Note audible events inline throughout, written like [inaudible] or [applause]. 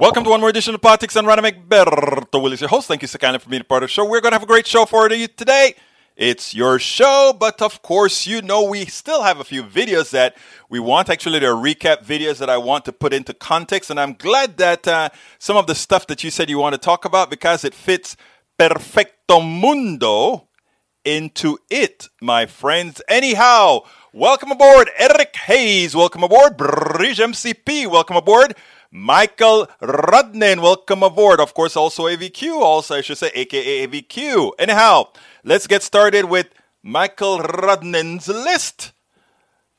Welcome to one more edition of Politics and Random Egberto Willies, your host. Thank you so kindly for being a part of the show. We're going to have a great show for you today. It's your show, but of course, you know we still have a few videos that we want. Actually, there are recap videos that I want to put into context, and I'm glad that uh, some of the stuff that you said you want to talk about because it fits perfecto mundo into it, my friends. Anyhow, welcome aboard, Eric Hayes. Welcome aboard, Bridge MCP. Welcome aboard. Michael Rudnin, welcome aboard. Of course, also AVQ, also I should say, aka AVQ. Anyhow, let's get started with Michael Rudnin's list.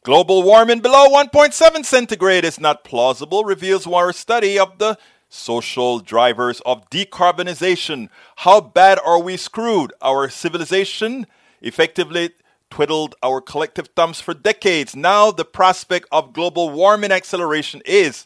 Global warming below 1.7 centigrade is not plausible, reveals our study of the social drivers of decarbonization. How bad are we screwed? Our civilization effectively twiddled our collective thumbs for decades. Now, the prospect of global warming acceleration is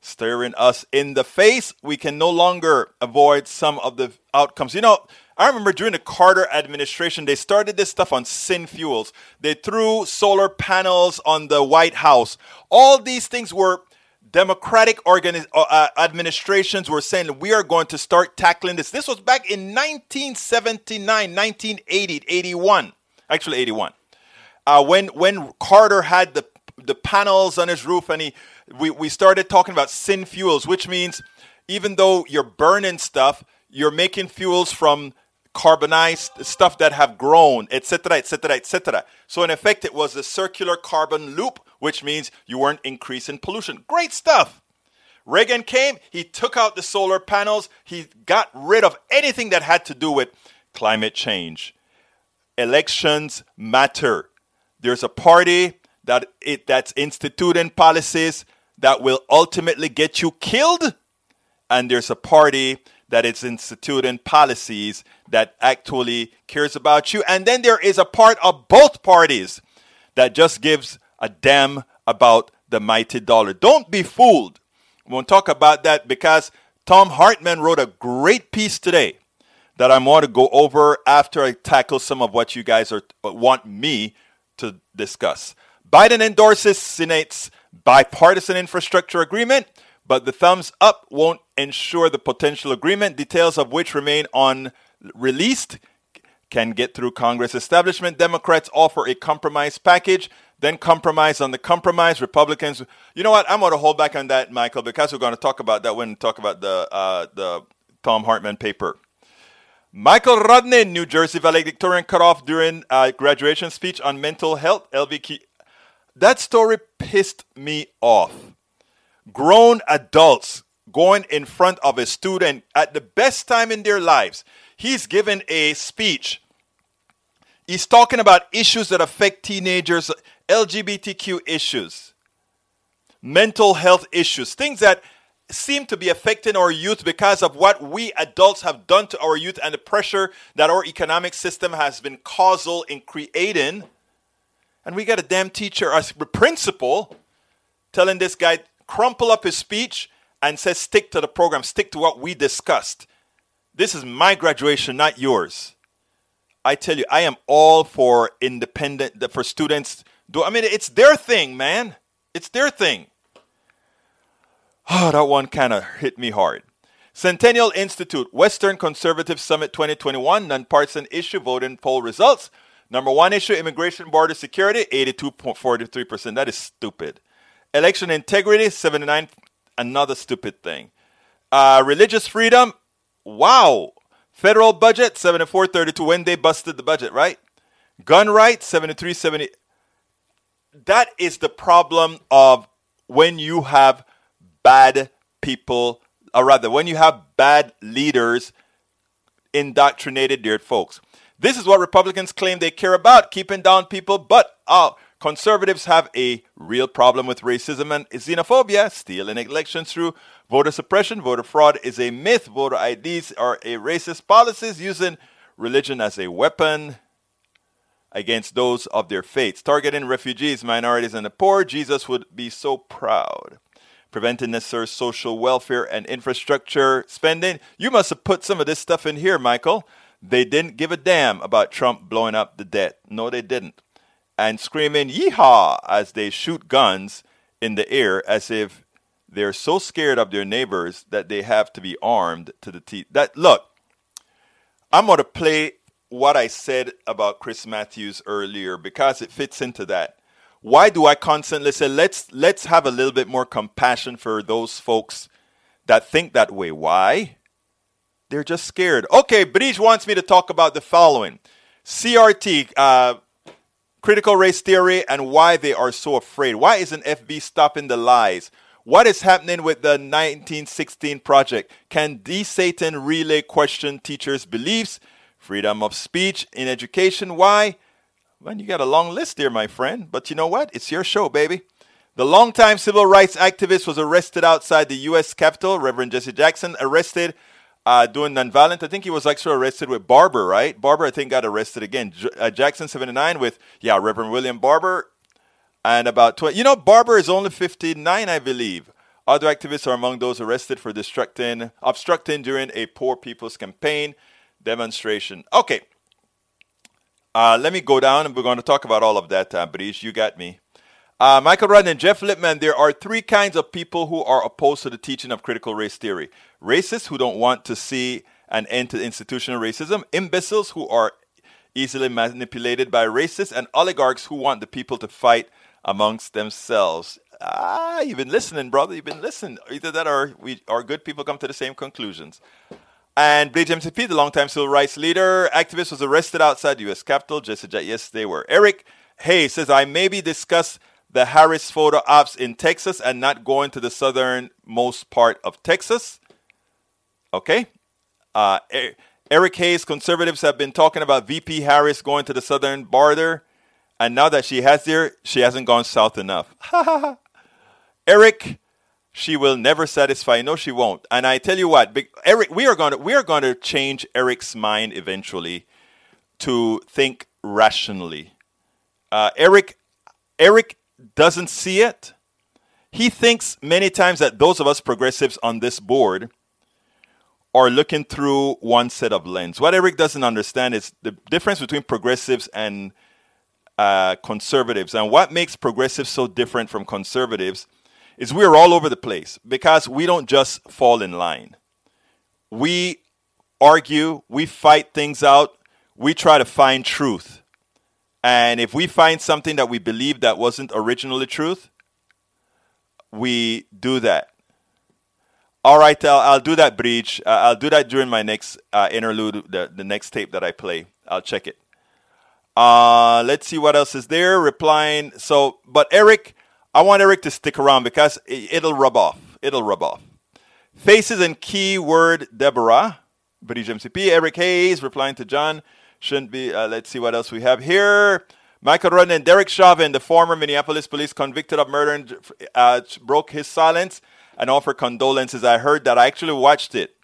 staring us in the face. We can no longer avoid some of the outcomes. You know, I remember during the Carter administration, they started this stuff on syn fuels. They threw solar panels on the White House. All these things were Democratic organi- uh, uh administrations were saying we are going to start tackling this. This was back in 1979, 1980, 81, actually 81, uh, when when Carter had the the panels on his roof and he we, we started talking about syn fuels, which means even though you're burning stuff, you're making fuels from carbonized stuff that have grown, etc., etc., etc. So in effect, it was a circular carbon loop, which means you weren't increasing pollution. Great stuff. Reagan came, he took out the solar panels, he got rid of anything that had to do with climate change. Elections matter. There's a party that it that's instituting policies that will ultimately get you killed, and there's a party that is instituting policies that actually cares about you. And then there is a part of both parties that just gives a damn about the mighty dollar. Don't be fooled. We won't talk about that because Thom Hartmann wrote a great piece today that I want to go over after I tackle some of what you guys are want me to discuss. Biden endorses Senate's bipartisan infrastructure agreement, but the thumbs up won't ensure the potential agreement, details of which remain unreleased, can get through Congress. Establishment Democrats offer a compromise package, then compromise on the compromise. Republicans, you know what? I'm going to hold back on that, Michael, because we're going to talk about that when we talk about the uh, the Thom Hartmann paper. Michael Rodney, New Jersey valedictorian, cut off during a graduation speech on mental health. LVQ, that story pissed me off. Grown adults going in front of a student at the best time in their lives. He's given a speech. He's talking about issues that affect teenagers, LGBTQ issues, mental health issues, things that seem to be affecting our youth because of what we adults have done to our youth and the pressure that our economic system has been causal in creating and we got a damn teacher, a principal, telling this guy, crumple up his speech and says, stick to the program, stick to what we discussed. This is my graduation, not yours. I tell you, I am all for independent, for students. Do I mean, it's their thing, man. It's their thing. [sighs] Oh, that one kind of hit me hard. Centennial Institute, Western Conservative Summit 2021, nonpartisan issue voting poll results. Number one issue immigration border security, 82.43%. That is stupid. Election integrity, 79 another stupid thing. Uh, religious freedom, wow. Federal budget, 7432 when they busted the budget, right? Gun rights, 7370. That is the problem of when you have bad people, or rather, when you have bad leaders indoctrinated their folks. This is what Republicans claim they care about, keeping down people, but uh, conservatives have a real problem with racism and xenophobia, stealing elections through voter suppression. Voter fraud is a myth. Voter IDs are a racist policies using religion as a weapon against those of their faiths. Targeting refugees, minorities, and the poor, Jesus would be so proud. Preventing necessary social welfare and infrastructure spending. You must have put some of this stuff in here, Michael. They didn't give a damn about Trump blowing up the debt. No, they didn't. And screaming yeehaw as they shoot guns in the air as if they're so scared of their neighbors that they have to be armed to the teeth. That look, I'm to play what I said about Chris Matthews earlier because it fits into that. Why do I constantly say let's let's have a little bit more compassion for those folks that think that way? Why? They're just scared. Okay, Bridge wants me to talk about the following: CRT, uh, critical race theory, and why they are so afraid. Why isn't FB stopping the lies? What is happening with the 1916 project? Can DeSantis relay question teachers' beliefs? Freedom of speech in education. Why? Well, you got a long list here, my friend. But you know what? It's your show, baby. The longtime civil rights activist was arrested outside the U.S. Capitol. Reverend Jesse Jackson arrested uh, doing nonviolent. I think he was actually arrested with Barber, right? Barber, I think, got arrested again. J- uh, Jackson 79 with, yeah, Reverend William Barber. And about 20. You know, Barber is only 59, I believe. Other activists are among those arrested for obstructing, obstructing during a poor people's campaign demonstration. Okay, uh, let me go down and we're going to talk about all of that, uh, Brice. You got me. Uh, Michael Rudd and Jeff Lippman, there are three kinds of people who are opposed to the teaching of critical race theory racists who don't want to see an end to institutional racism, imbeciles who are easily manipulated by racists, and oligarchs who want the people to fight amongst themselves. Ah, you've been listening, brother. You've been listening. Either that or we, our good people come to the same conclusions. And Blade MCP, the longtime civil rights leader, activist, was arrested outside the U.S. Capitol just yes, they were. Eric Hayes says, I maybe discuss the Harris photo ops in Texas and not going to the southernmost part of Texas. Okay. Uh, Eric Hayes, conservatives have been talking about VP Harris going to the southern border. And now that she has there, she hasn't gone south enough. [laughs] Eric she will never satisfy. No, she won't. And I tell you what, Eric, we are going to we are going to change Eric's mind eventually to think rationally. Uh, Eric, Eric doesn't see it. He thinks many times that those of us progressives on this board are looking through one set of lens. What Eric doesn't understand is the difference between progressives and uh, conservatives, and what makes progressives so different from conservatives is we're all over the place because we don't just fall in line. We argue, we fight things out, we try to find truth. And if we find something that we believe that wasn't originally truth, we do that. All right, I'll, I'll do that, Breach. Uh, I'll do that during my next uh, interlude, the, the next tape that I play. I'll check it. Uh, let's see what else is there. Replying. So, but Eric, I want Eric to stick around because it'll rub off. It'll rub off. Faces and keyword Deborah. British MCP. Eric Hayes replying to John. Shouldn't be. Uh, let's see what else we have here. Michael Rudden and Derek Chauvin, the former Minneapolis police convicted of murder, and, uh, broke his silence and offered condolences. I heard that. I actually watched it.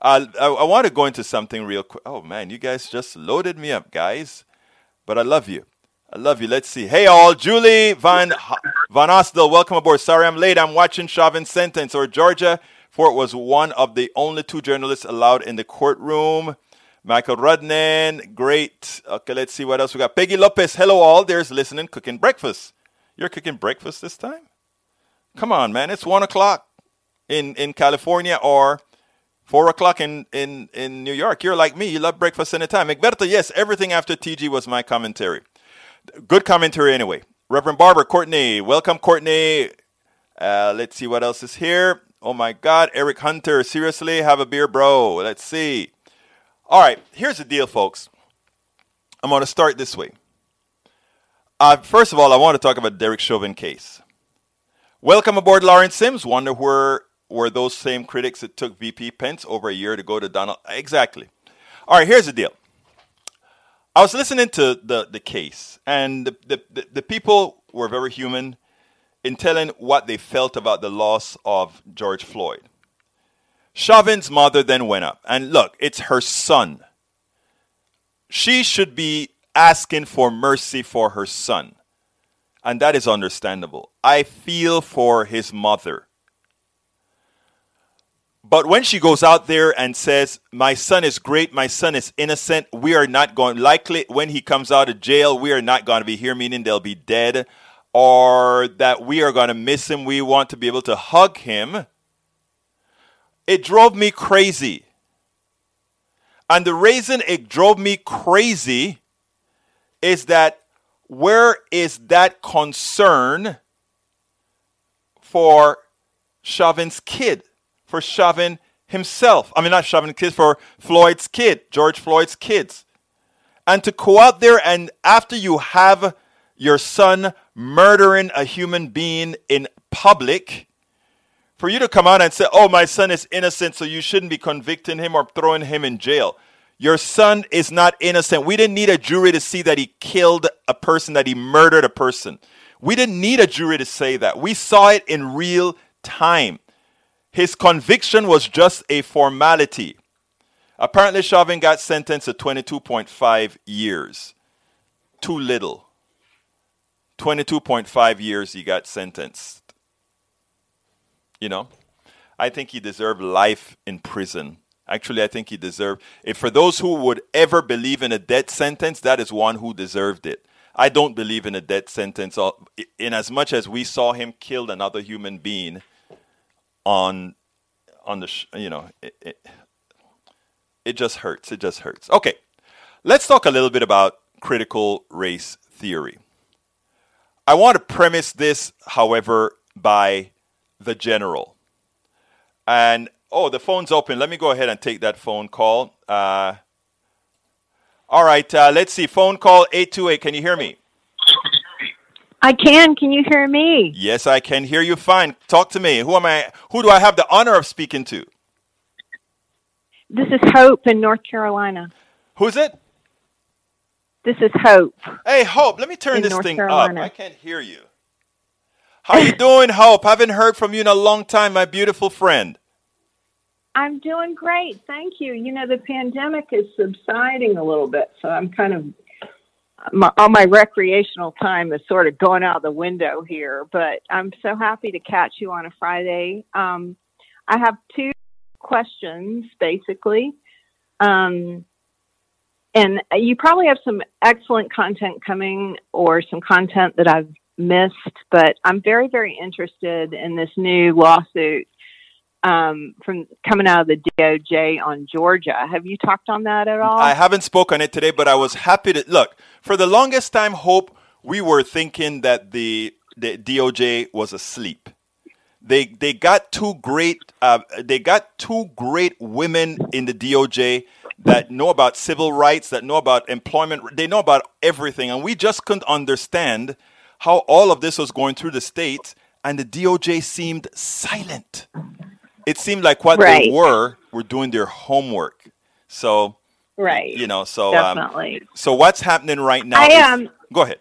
Uh, I, I want to go into something real quick. Oh man, you guys just loaded me up, guys. But I love you. I love you. Let's see. Hey, all. Julie Van Van Ostel, welcome aboard. Sorry I'm late. I'm watching Chauvin's sentence. Or Georgia Fort was one of the only two journalists allowed in the courtroom. Michael Rudnan, great. Okay, let's see what else we got. Peggy Lopez, hello all. There's listening, cooking breakfast. You're cooking breakfast this time? Come on, man. It's one o'clock in, in California or four o'clock in, in, in New York. You're like me. You love breakfast anytime. Egberto, yes, everything after TG was my commentary good commentary anyway. Reverend Barber, Courtney, welcome, Courtney. Uh, let's see what else is here. Oh my God, Eric Hunter, seriously, have a beer, bro. Let's see. All right, here's the deal, folks. I'm going to start this way. Uh, first of all, I want to talk about Derek Chauvin case. Welcome aboard, Lawrence Sims. Wonder where were those same critics that took VP Pence over a year to go to Donald? Exactly. All right, here's the deal. I was listening to the, the case, and the, the, the, the people were very human in telling what they felt about the loss of George Floyd. Chauvin's mother then went up, and look, it's her son. She should be asking for mercy for her son, and that is understandable. I feel for his mother. But when she goes out there and says, My son is great, my son is innocent, we are not going, likely when he comes out of jail, we are not going to be here, meaning they'll be dead. or that we are going to miss him. We want to be able to hug him. It drove me crazy. And the reason it drove me crazy is that where is that concern for Chauvin's kid, for Chauvin himself? I mean, not Chauvin kid, for Floyd's kid, George Floyd's kids. And to go out there and after you have your son murdering a human being in public, for you to come out and say, oh, my son is innocent, so you shouldn't be convicting him or throwing him in jail. Your son is not innocent. We didn't need a jury to see that he killed a person, that he murdered a person. We didn't need a jury to say that. We saw it in real time. His conviction was just a formality. Apparently, Chauvin got sentenced to 22.5 years. Too little. 22.5 years he got sentenced. You know, I think he deserved life in prison. Actually, I think he deserved it. For those who would ever believe in a death sentence, that is one who deserved it. I don't believe in a death sentence, in as much as we saw him kill another human being on, on the, you know, it, it, it just hurts. It just hurts. Okay, let's talk a little bit about critical race theory. I want to premise this, however, by the general. And oh, the phone's open. Let me go ahead and take that phone call. Uh, all right, uh, let's see. Phone call 828. Can you hear me? I can. Can you hear me? Yes, I can hear you fine. Talk to me. Who am I? Who do I have the honor of speaking to? This is Hope in North Carolina. Who's it? This is Hope. Hey, Hope, let me turn this North thing Carolina. up. I can't hear you. How you doing, Hope? Haven't heard from you in a long time, my beautiful friend. I'm doing great. Thank you. You know, the pandemic is subsiding a little bit, so I'm kind of my, all my recreational time is sort of going out the window here, but I'm so happy to catch you on a Friday. Um, I have two questions basically. Um, and you probably have some excellent content coming or some content that I've missed, but I'm very, very interested in this new lawsuit um, from coming out of the DOJ on Georgia. Have you talked on that at all? I haven't spoken it today, but I was happy to look. For the longest time, Hope, we were thinking that the the DOJ was asleep. They they got two great uh, they got two great women in the DOJ that know about civil rights, that know about employment, they know about everything, and we just couldn't understand how all of this was going through the states, and the DOJ seemed silent. It seemed like what they were were doing their homework. So right. you know, so um, Definitely. so what's happening right now? I is- am. Go ahead.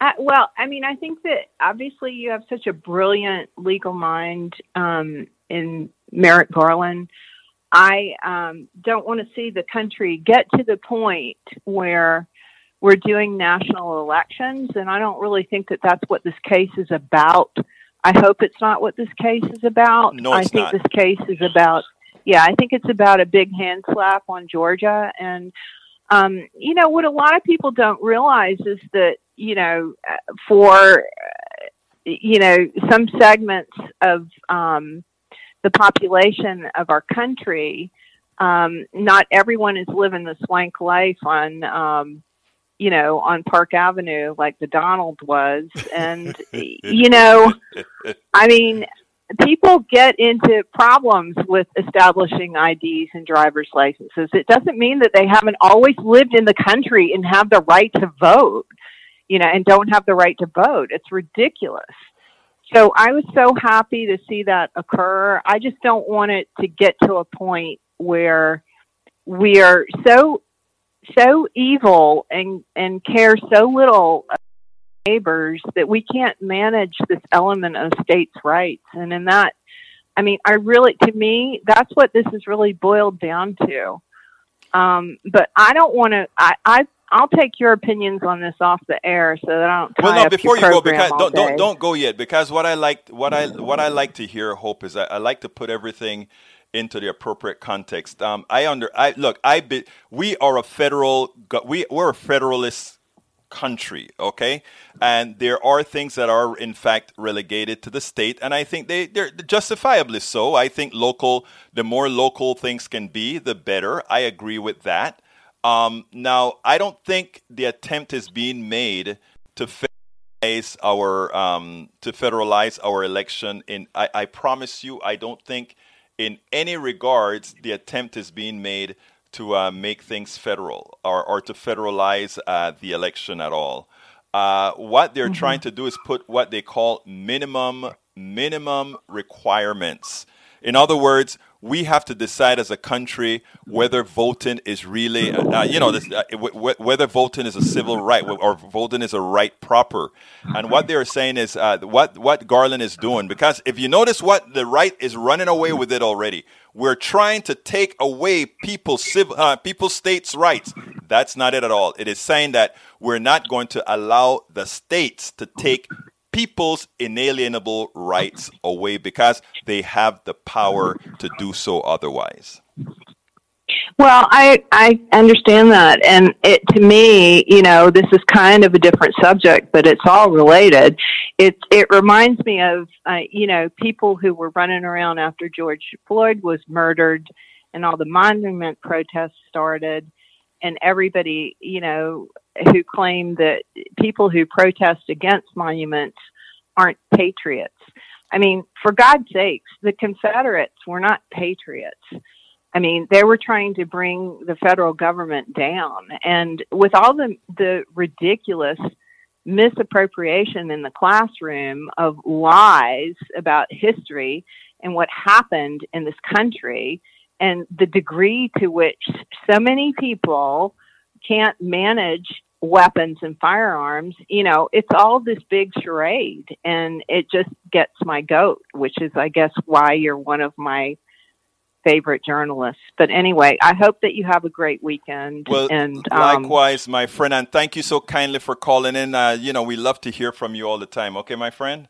I, well, I mean, I think that obviously you have such a brilliant legal mind um, in Merrick Garland. I um, don't want to see the country get to the point where we're doing national elections, and I don't really think that that's what this case is about. I hope it's not what this case is about. No, I think not. this case is about, yeah, I think it's about a big hand slap on Georgia. And, um, you know, what a lot of people don't realize is that, you know, for, you know, some segments of um, the population of our country, um, not everyone is living the swank life on, um, you know, on Park Avenue like the Donald was. [laughs] And, you know, I mean, people get into problems with establishing IDs and driver's licenses. It doesn't mean that they haven't always lived in the country and have the right to vote, you know, and don't have the right to vote. It's ridiculous. So I was so happy to see that occur. I just don't want it to get to a point where we are so so evil and and care so little neighbors that we can't manage this element of states' rights. And in that, I mean, I really, to me, that's what this is really boiled down to. Um, but I don't want to. I, I I'll take your opinions on this off the air so that I don't. Well, no, before you go, because don't, don't don't go yet. Because what I like, what I what I like to hear, Hope, is I, I like to put everything into the appropriate context. Um, I under I look, I be, we are a federal, we we're a federalist country, okay? And there are things that are in fact relegated to the state, and I think they they're justifiably so. I think local, the more local things can be, the better. I agree with that. Um, now, I don't think the attempt is being made to federalize our um, to federalize our election. In I, I promise you, I don't think in any regards the attempt is being made to uh, make things federal or, or to federalize uh, the election at all. Uh, what they're mm-hmm. trying to do is put what they call minimum minimum requirements. In other words, we have to decide as a country whether voting is really, uh, you know, this, uh, w- whether voting is a civil right or voting is a right proper. And what they're saying is uh, what what Garland is doing, because if you notice what the right is running away with it already. We're trying to take away people's civil, uh, people's states' rights. That's not it at all. It is saying that we're not going to allow the states to take people's inalienable rights away because they have the power to do so otherwise. Well, I I understand that, and it to me, you know, this is kind of a different subject, but it's all related. It it reminds me of uh, you know people who were running around after George Floyd was murdered, and all the monument protests started, and everybody you know who claim that people who protest against monuments aren't patriots. I mean, for God's sakes, the Confederates were not patriots. I mean, they were trying to bring the federal government down. And with all the, the ridiculous misappropriation in the classroom of lies about history and what happened in this country, and the degree to which so many people can't manage weapons and firearms, you know, it's all this big charade and it just gets my goat, which is, I guess, why you're one of my favorite journalists. But anyway, I hope that you have a great weekend. Well, and um, likewise, my friend, and thank you so kindly for calling in. Uh, you know, we love to hear from you all the time. Okay, my friend?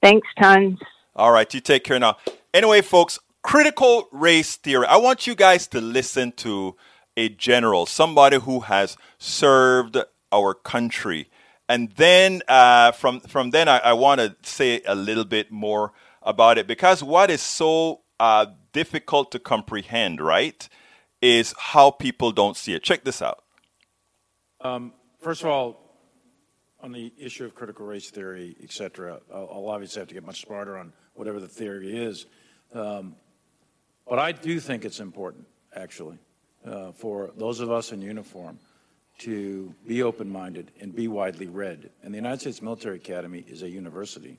Thanks, tons. All right, you take care now. Anyway, folks, critical race theory. I want you guys to listen to a general, somebody who has served our country. And then uh, from from then, I, I want to say a little bit more about it because what is so uh, difficult to comprehend, right, is how people don't see it. Check this out. Um, first of all, on the issue of critical race theory, et cetera, I'll, I'll, obviously have to get much smarter on whatever the theory is. Um, but I do think it's important, actually, uh, for those of us in uniform to be open minded and be widely read. And the United States Military Academy is a university.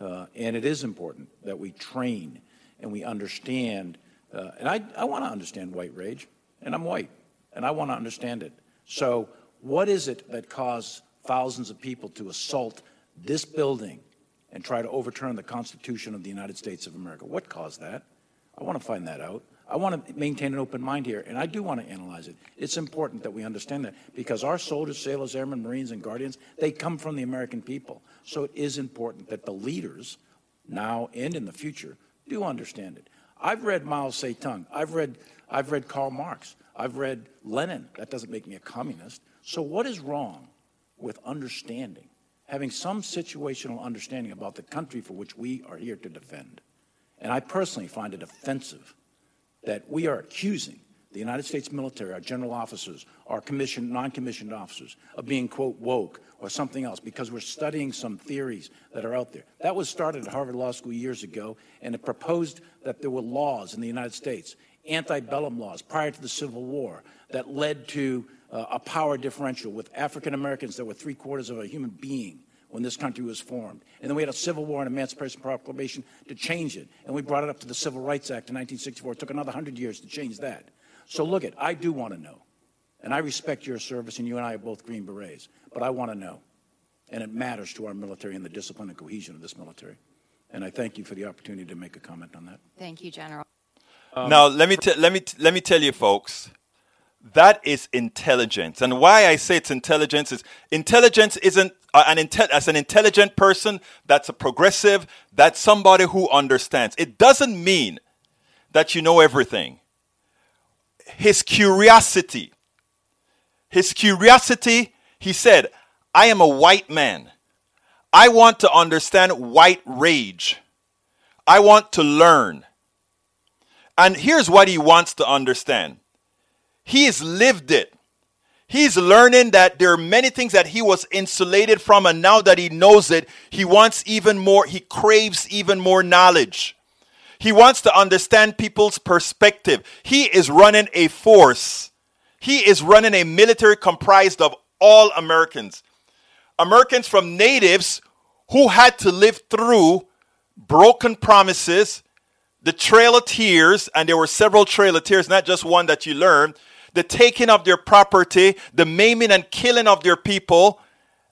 Uh, and it is important that we train and we understand. Uh, and I, I want to understand white rage, and I'm white, and I want to understand it. So, what is it that caused thousands of people to assault this building and try to overturn the Constitution of the United States of America? What caused that? I want to find that out. I want to maintain an open mind here, and I do want to analyze it. It's important that we understand that because our soldiers, sailors, airmen, Marines, and Guardians, they come from the American people. So it is important that the leaders, now and in the future, do understand it. I've read Mao Zedong. I've read, I've read Karl Marx. I've read Lenin. That doesn't make me a communist. So what is wrong with understanding, having some situational understanding about the country for which we are here to defend? And I personally find it offensive that we are accusing the United States military, our general officers, our commissioned, non-commissioned officers, of being, quote, woke or something else because we're studying some theories that are out there. That was started at Harvard Law School years ago, and it proposed that there were laws in the United States, antebellum laws prior to the Civil War, that led to uh, a power differential with African Americans that were three quarters of a human being when this country was formed. And then we had a Civil War and Emancipation Proclamation to change it. And we brought it up to the Civil Rights Act in 1964. It took another 100 years to change that. So look it, I do want to know. And I respect your service, and you and I are both Green Berets. But I want to know. And it matters to our military and the discipline and cohesion of this military. And I thank you for the opportunity to make a comment on that. Thank you, General. Um, now, let me, t- let, me t- let me tell you, folks, that is intelligence. And why I say it's intelligence is intelligence isn't uh, an inte- as an intelligent person, that's a progressive, that's somebody who understands. It doesn't mean that you know everything. His curiosity, his curiosity He said, I am a white man. I want to understand white rage. I want to learn. And here's what he wants to understand He's lived it. He's learning that there are many things that he was insulated from, and now that he knows it, he wants even more, he craves even more knowledge. He wants to understand people's perspective. He is running a force. He is running a military comprised of all Americans. Americans from natives who had to live through broken promises, the Trail of Tears, and there were several Trail of Tears, not just one that you learned, the taking of their property, the maiming and killing of their people,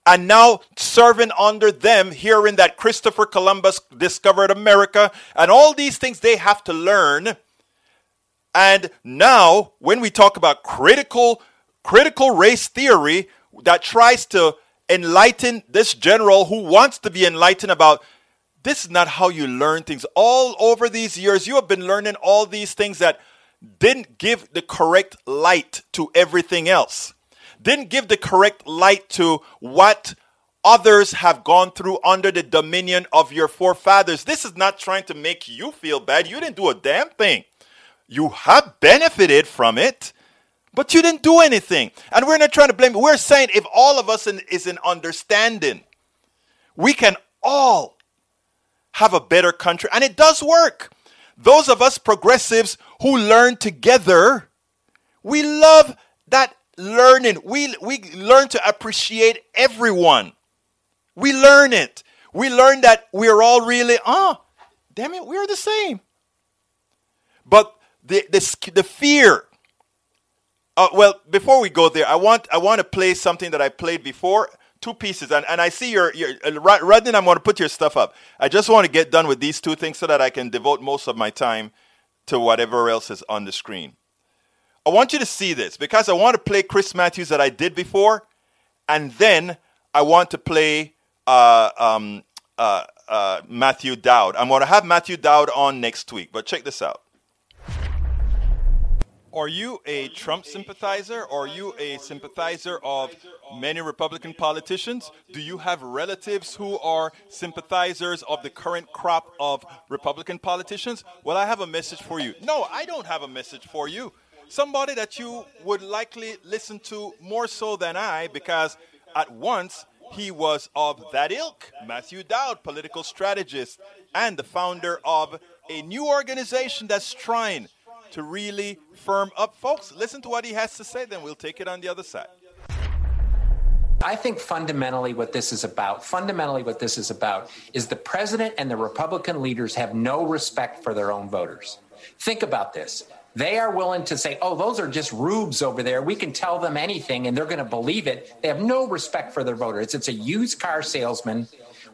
and now serving under them, hearing that Christopher Columbus discovered America, and all these things they have to learn. And now, when we talk about critical critical race theory that tries to enlighten this general who wants to be enlightened about this is not how you learn things. All over these years, you have been learning all these things that didn't give the correct light to everything else, didn't give the correct light to what others have gone through under the dominion of your forefathers. This is not trying to make you feel bad. You didn't do a damn thing. You have benefited from it, but you didn't do anything. And we're not trying to blame. you. We're saying if all of us in, is in understanding, we can all have a better country. And it does work. Those of us progressives who learn together, we love that learning. We, we learn to appreciate everyone. We learn it. We learn that we're all really, ah, oh, damn it, we're the same. But the, the, the fear, uh, well, before we go there, I want, I want to play something that I played before two pieces, and, and I see your, your uh, rather I'm going to put your stuff up. I just want to get done with these two things so that I can devote most of my time to whatever else is on the screen. I want you to see this because I want to play Chris Matthews that I did before, and then I want to play uh, um, uh, uh, Matthew Dowd. I'm going to have Matthew Dowd on next week, but check this out. Are you a Trump sympathizer? Are you a sympathizer of many Republican politicians? Do you have relatives who are sympathizers of the current crop of Republican politicians? Well, I have a message for you. No, I don't have a message for you. Somebody that you would likely listen to more so than I because at once he was of that ilk. Matthew Dowd, political strategist, and the founder of a new organization that's trying to really firm up. Folks, listen to what he has to say, then we'll take it on the other side. I think fundamentally what this is about, fundamentally what this is about, is the president and the Republican leaders have no respect for their own voters. Think about this. They are willing to say, oh, those are just rubes over there. We can tell them anything and they're going to believe it. They have no respect for their voters. It's a used car salesman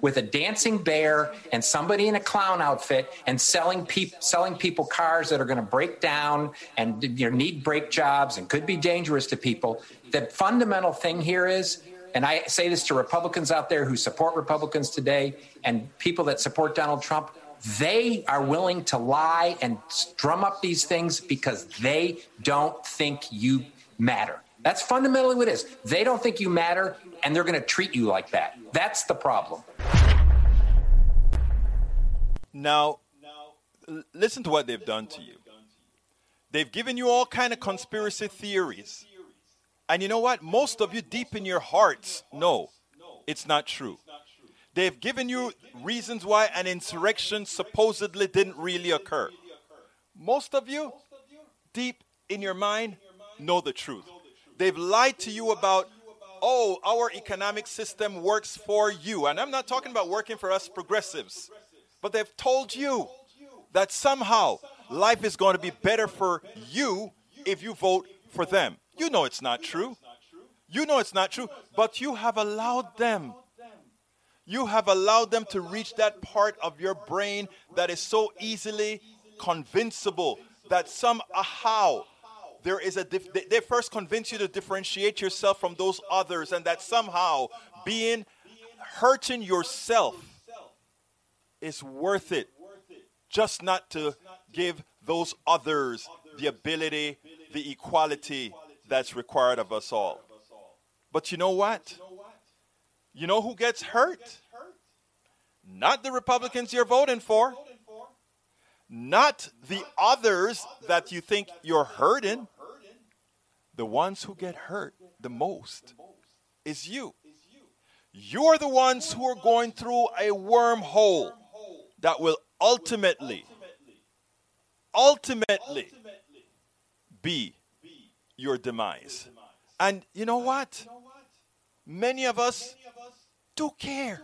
with a dancing bear and somebody in a clown outfit and selling people selling people cars that are going to break down and you know, need brake jobs and could be dangerous to people. The fundamental thing here is and I say this to Republicans out there who support Republicans today and people that support Donald Trump, they are willing to lie and drum up these things because they don't think you matter. That's fundamentally what it is. They don't think you matter, and they're going to treat you like that. That's the problem. Now, listen to what they've done to you. They've given you all kind of conspiracy theories. And you know what? Most of you deep in your hearts know it's not true. They've given you reasons why an insurrection supposedly didn't really occur. Most of you deep in your mind know the truth. They've lied to you about oh, our economic system works for you. And I'm not talking about working for us progressives, but they've told you that somehow life is going to be better for you if you vote for them. You know it's not true. You know it's not true, but you have allowed them. You have allowed them to reach that part of your brain that is so easily convincible that somehow there is a dif- they first convince you to differentiate yourself from those others and that somehow being hurting yourself is worth it just not to give those others the ability the equality that's required of us all But you know what? You know who gets hurt? Not the Republicans you're voting for. Not the others that you think you're hurting. The ones who get hurt the most is you. You're the ones who are going through a wormhole that will ultimately, ultimately be your demise. And you know what? Many of us do care.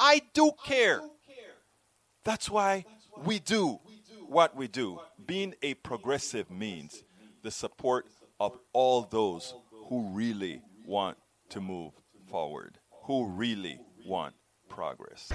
I do care. That's why we do what we do. Being a progressive means the support of all those who really want to move forward, who really want progress.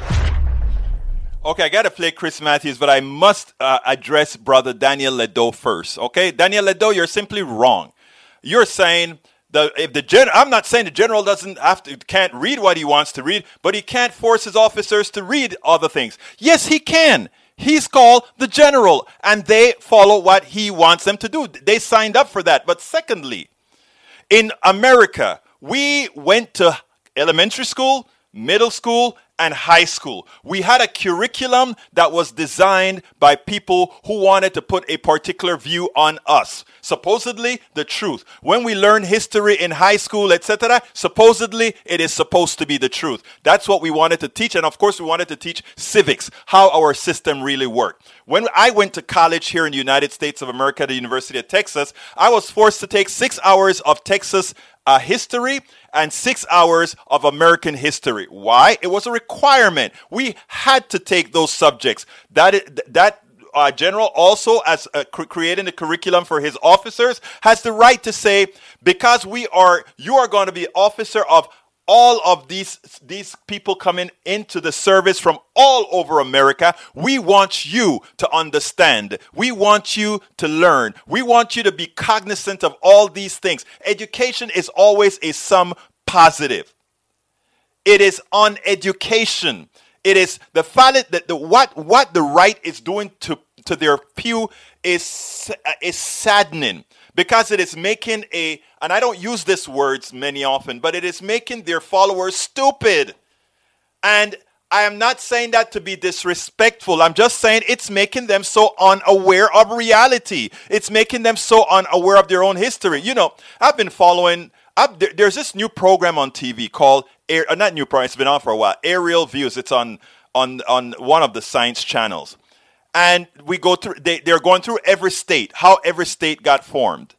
Okay, I got to play Chris Matthews, but I must uh, address brother Daniel Ledo first. Okay, Daniel Ledo, you're simply wrong. You're saying the if the gen, I'm not saying the general doesn't have to can't read what he wants to read, but he can't force his officers to read other things. Yes, he can. He's called the general, and they follow what he wants them to do. They signed up for that. But secondly, in America, we went to elementary school, middle school, and high school. We had a curriculum that was designed by people who wanted to put a particular view on us. Supposedly, the truth. When we learn history in high school, etc., supposedly it is supposed to be the truth. That's what we wanted to teach. And of course, we wanted to teach civics, how our system really worked. When I went to college here in the United States of America, the University of Texas, I was forced to take six hours of Texas uh, history and six hours of American history. Why? It was a requirement. We had to take those subjects. That that uh, general also, as uh, cr- creating the curriculum for his officers, has the right to say, because we are, you are going to be officer of all of these these people coming into the service from all over America. We want you to understand. We want you to learn. We want you to be cognizant of all these things. Education is always a sum positive. It is on education. It is the fact that the what what the right is doing to to their pew is is saddening because it is making a, and I don't use this words many often, but it is making their followers stupid. And I am not saying that to be disrespectful. I'm just saying it's making them so unaware of reality. It's making them so unaware of their own history. You know, I've been following. I've, there's this new program on TV called Air, uh, not new program. It's been on for a while. Aerial Views. It's on on on one of the science channels and we go through they, they're going through every state how every state got formed.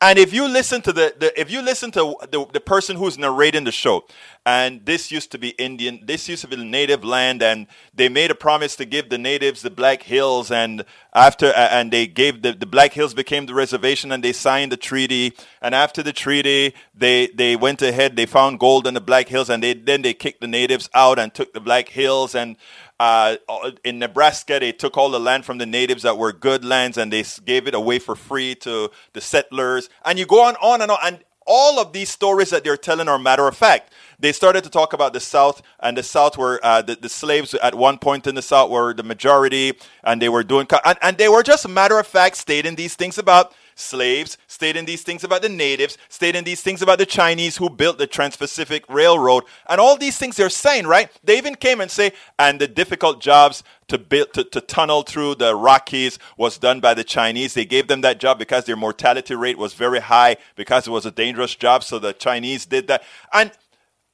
And if you listen to the, the if you listen to the, the person who's narrating the show and this used to be indian this used to be the native land and they made a promise to give the natives the black hills and after and they gave the, the black hills became the reservation and they signed the treaty. And after the treaty they they went ahead they found gold in the black hills and they then they kicked the natives out and took the black hills. And uh, in Nebraska, they took all the land from the natives that were good lands and they gave it away for free to the settlers. And you go on, on and on. And all of these stories that they're telling are matter of fact. They started to talk about the South, and the South were uh, the, the slaves at one point in the South were the majority, and they were doing, and, and they were just matter of fact stating these things about slaves, stating these things about the natives, stating these things about the Chinese who built the Trans Pacific Railroad, and all these things they're saying, right? They even came and say, and the difficult jobs to build to, to tunnel through the Rockies was done by the Chinese. They gave them that job because their mortality rate was very high because it was a dangerous job. So the Chinese did that. And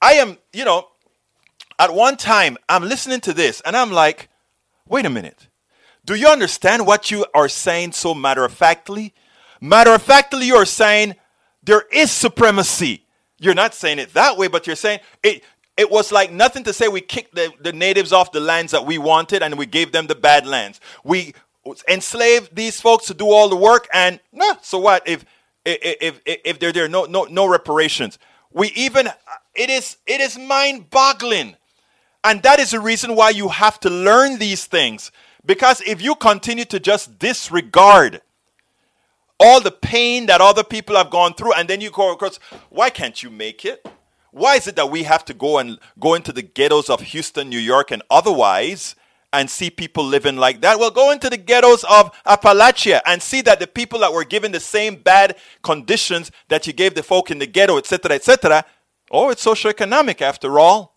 I am, you know, at one time I'm listening to this and I'm like, wait a minute. Do you understand what you are saying so matter of factly? Matter of factly, you're saying there is supremacy. You're not saying it that way, but you're saying it. It was like nothing to say we kicked the, the natives off the lands that we wanted and we gave them the bad lands. We enslaved these folks to do all the work, and nah, so what if if if, if they're there no no no reparations? We even it is it is mind boggling, and that is the reason why you have to learn these things. Because if you continue to just disregard all the pain that other people have gone through, and then you go across, why can't you make it? Why is it that we have to go and go into the ghettos of Houston, New York, and otherwise, and see people living like that. Well, go into the ghettos of Appalachia and see that the people that were given the same bad conditions that you gave the folk in the ghetto, etc., etc. Oh, it's socioeconomic after all.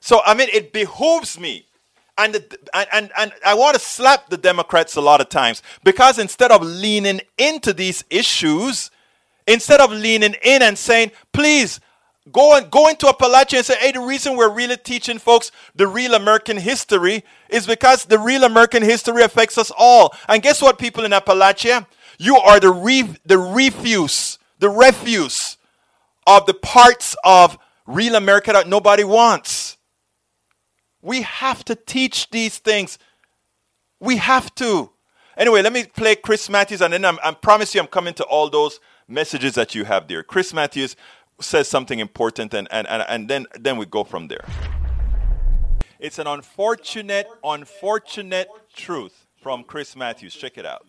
So, I mean, it behooves me. And, and, and I want to slap the Democrats a lot of times because instead of leaning into these issues, instead of leaning in and saying, please, Go and go into Appalachia and say, hey, the reason we're really teaching folks the real American history is because the real American history affects us all. And guess what, people in Appalachia? You are the re- the refuse, the refuse of the parts of real America that nobody wants. We have to teach these things. We have to. Anyway, let me play Chris Matthews, and then I'm, I promise you I'm coming to all those messages that you have there. Chris Matthews says something important and, and, and, and then, then we go from there. It's an unfortunate, unfortunate truth from Chris Matthews. Check it out.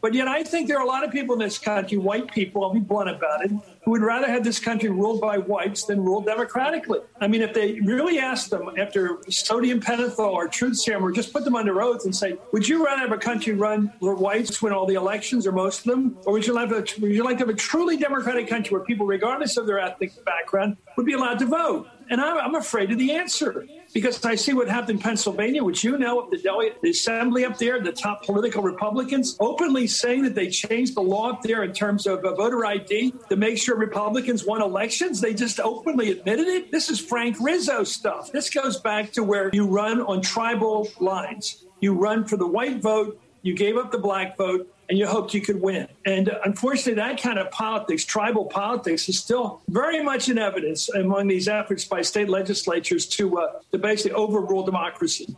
But yet, I think there are a lot of people in this country, white people, I'll be blunt about it, who would rather have this country ruled by whites than ruled democratically. I mean, if they really asked them after sodium pentothal or truth serum, or just put them under oath and say, would you rather have a country run where whites win all the elections or most of them? Or would you like, a, would you like to have a truly democratic country where people, regardless of their ethnic background, would be allowed to vote? And I'm, afraid of the answer because I see what happened in Pennsylvania, which you know, the, the assembly up there, the top political Republicans openly saying that they changed the law up there in terms of uh, voter ID to make sure Republicans won elections. They just openly admitted it. This is Frank Rizzo stuff. This goes back to where you run on tribal lines. You run for the white vote, you gave up the black vote, and you hoped you could win. And unfortunately, that kind of politics, tribal politics, is still very much in evidence among these efforts by state legislatures to, uh, to basically overrule democracy.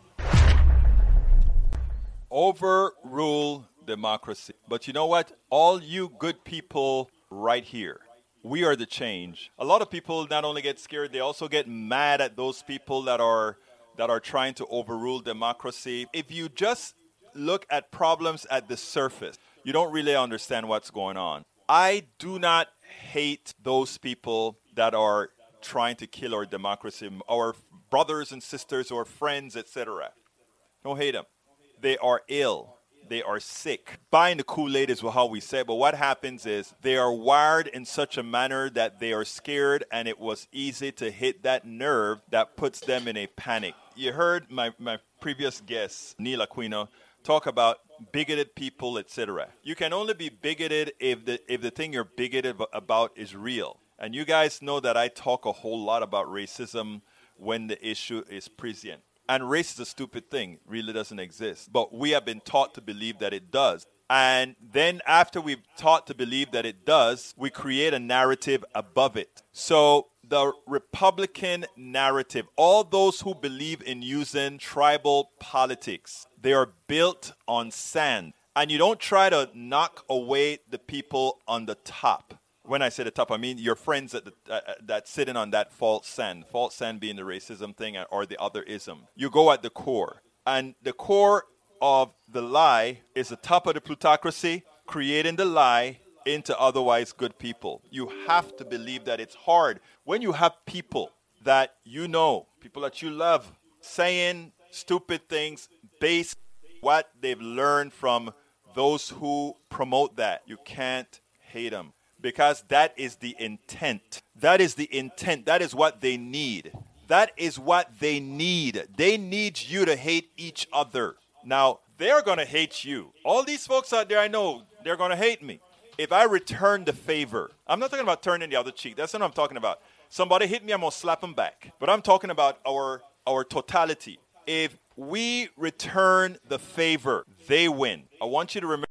Overrule democracy. But you know what? All you good people right here. We are the change. A lot of people not only get scared, they also get mad at those people that are that are trying to overrule democracy. If you just look at problems at the surface, you don't really understand what's going on. I do not hate those people that are trying to kill our democracy, our brothers and sisters or friends, etc. Don't hate them. They are ill. They are sick. Buying the Kool Aid is how we say, it, but what happens is they are wired in such a manner that they are scared, and it was easy to hit that nerve that puts them in a panic. You heard my, my previous guest, Neil Aquino, talk about bigoted people, etc. You can only be bigoted if the if the thing you're bigoted about is real. And you guys know that I talk a whole lot about racism when the issue is prescient. And race is a stupid thing, really doesn't exist. But we have been taught to believe that it does. And then after we've taught to believe that it does, we create a narrative above it. So the Republican narrative, all those who believe in using tribal politics, they are built on sand. And you don't try to knock away the people on the top. When I say the top, I mean your friends that, uh that sitting on that false sand. False sand being the racism thing or the other ism. You go at the core. And the core of the lie is the top of the plutocracy, creating the lie into otherwise good people. You have to believe that it's hard when you have people that you know, people that you love, saying stupid things based what they've learned from those who promote that. You can't hate them because that is the intent. That is the intent. That is what they need. That is what they need. They need you to hate each other. Now, they're going to hate you. All these folks out there, I know, they're going to hate me if I return the favor, I'm not talking about turning the other cheek. That's not what I'm talking about. Somebody hit me, I'm gonna slap them back. But I'm talking about our our totality. If we return the favor, they win. I want you to remember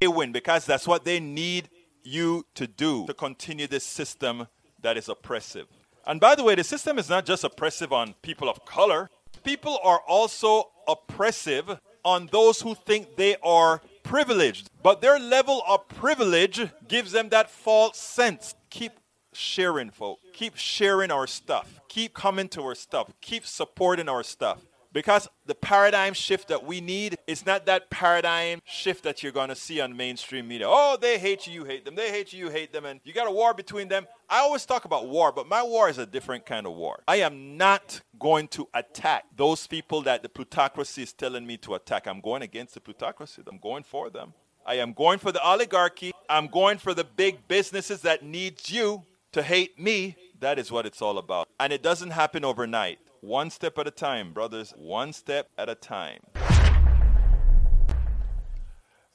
they win because that's what they need you to do to continue this system that is oppressive. And by the way, the system is not just oppressive on people of color. People are also oppressive on those who think they are privileged, but their level of privilege gives them that false sense. Keep sharing, folks. Keep sharing our stuff. Keep coming to our stuff. Keep supporting our stuff Because the paradigm shift that we need is not that paradigm shift that you're going to see on mainstream media. Oh, they hate you, you hate them. They hate you, you hate them. And you got a war between them. I always talk about war, but my war is a different kind of war. I am not going to attack those people that the plutocracy is telling me to attack. I'm going against the plutocracy, I'm going for them. I am going for the oligarchy. I'm going for the big businesses that needs you to hate me. That is what it's all about. And it doesn't happen overnight. One step at a time, brothers. One step at a time.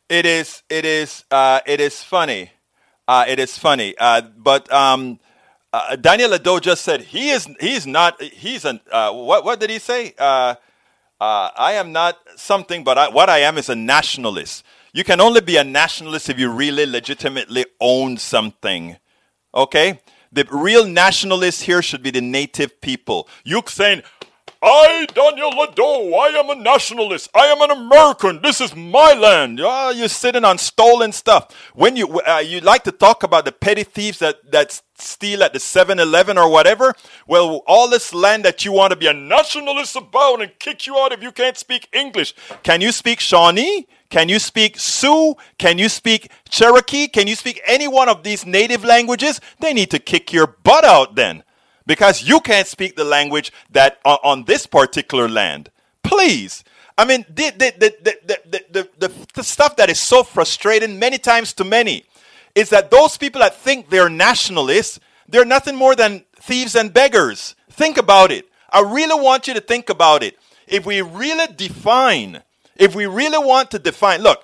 It is. It is. Uh, it is funny. Uh, it is funny. Uh, but um, uh, Daniel Ado just said he is. He's not. He's an. Uh, what? What did he say? Uh, I am not something, but I, what I am is a nationalist. You can only be a nationalist if you really legitimately own something. Okay? The real nationalists here should be the native people. You saying, I, Daniel Lado, I am a nationalist. I am an American. This is my land. Oh, you're sitting on stolen stuff. When you uh, you like to talk about the petty thieves that, that steal at the 7-Eleven or whatever, well, all this land that you want to be a nationalist about and kick you out if you can't speak English. Can you speak Shawnee? Can you speak Sioux? Can you speak Cherokee? Can you speak any one of these native languages? They need to kick your butt out then because you can't speak the language that uh, on this particular land. Please. I mean, the, the, the, the, the, the stuff that is so frustrating many times to many is that those people that think they're nationalists, they're nothing more than thieves and beggars. Think about it. I really want you to think about it. If we really define if we really want to define, look,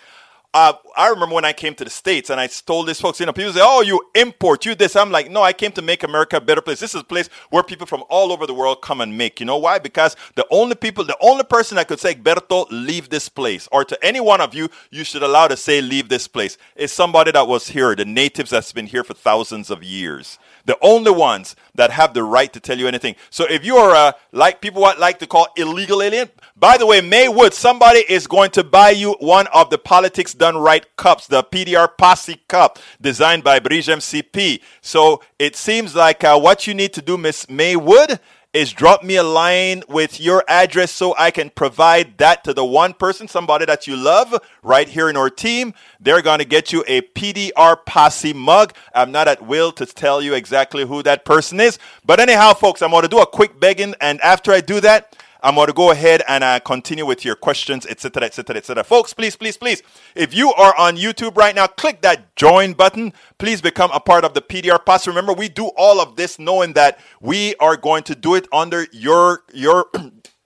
uh, I remember when I came to the States and I told these folks, you know, people say, oh, you import, you this. I'm like, no, I came to make America a better place. This is a place where people from all over the world come and make. You know why? Because the only people, the only person that could say, Berto, leave this place, or to any one of you, you should allow to say, leave this place, is somebody that was here, the natives that's been here for thousands of years the only ones that have the right to tell you anything. So if you are a, like people like to call illegal alien, by the way, Maywood, somebody is going to buy you one of the Politics Done Right cups, the PDR Posse cup designed by Bridge MCP. So it seems like uh, what you need to do, Miss Maywood, is drop me a line with your address so I can provide that to the one person, somebody that you love right here in our team. They're going to get you a PDR Posse mug. I'm not at will to tell you exactly who that person is. But anyhow, folks, I'm going to do a quick begging. And after I do that, I'm going to go ahead and uh, continue with your questions, etc., etc., etc. Folks, please, please, please, if you are on YouTube right now, click that join button. Please become a part of the PDR Posse. Remember, we do all of this knowing that we are going to do it under your your. [clears throat]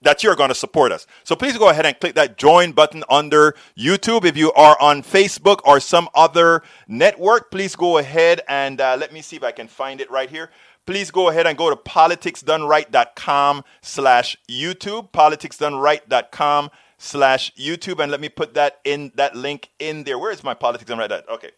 that you're going to support us. So please go ahead and click that join button under YouTube. If you are on Facebook or some other network, please go ahead and uh, let me see if I can find it right here please go ahead and go to politicsdoneright.com slash YouTube, politicsdoneright.com slash YouTube, and let me put that in that link in there. Where is my politics done right? Okay.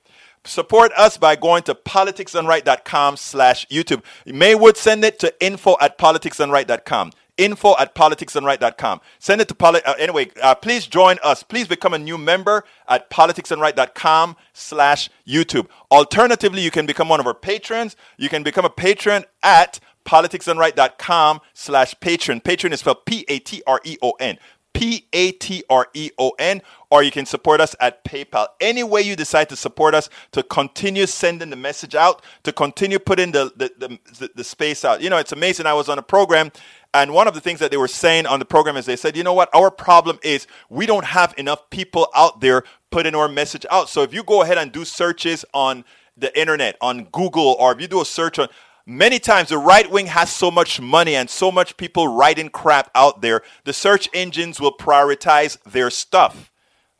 Support us by going to politicsdoneright.com slash YouTube. Maywood send it to info at politicsdoneright.com info at politicsdoneright.com. Send it to poli- uh, anyway. Uh, please join us. Please become a new member at politicsdoneright.com slash YouTube. Alternatively, you can become one of our patrons. You can become a patron at politicsdoneright.com slash Patreon. Patreon is spelled P-A-T-R-E-O-N. P A T R E O N, or you can support us at PayPal. Any way you decide to support us to continue sending the message out, to continue putting the, the, the, the, space out. You know, it's amazing. I was on a program and one of the things that they were saying on the program is they said, you know what, our problem is we don't have enough people out there putting our message out. So if you go ahead and do searches on the internet, on Google, or if you do a search on many times the right wing has so much money and so much people writing crap out there, the search engines will prioritize their stuff.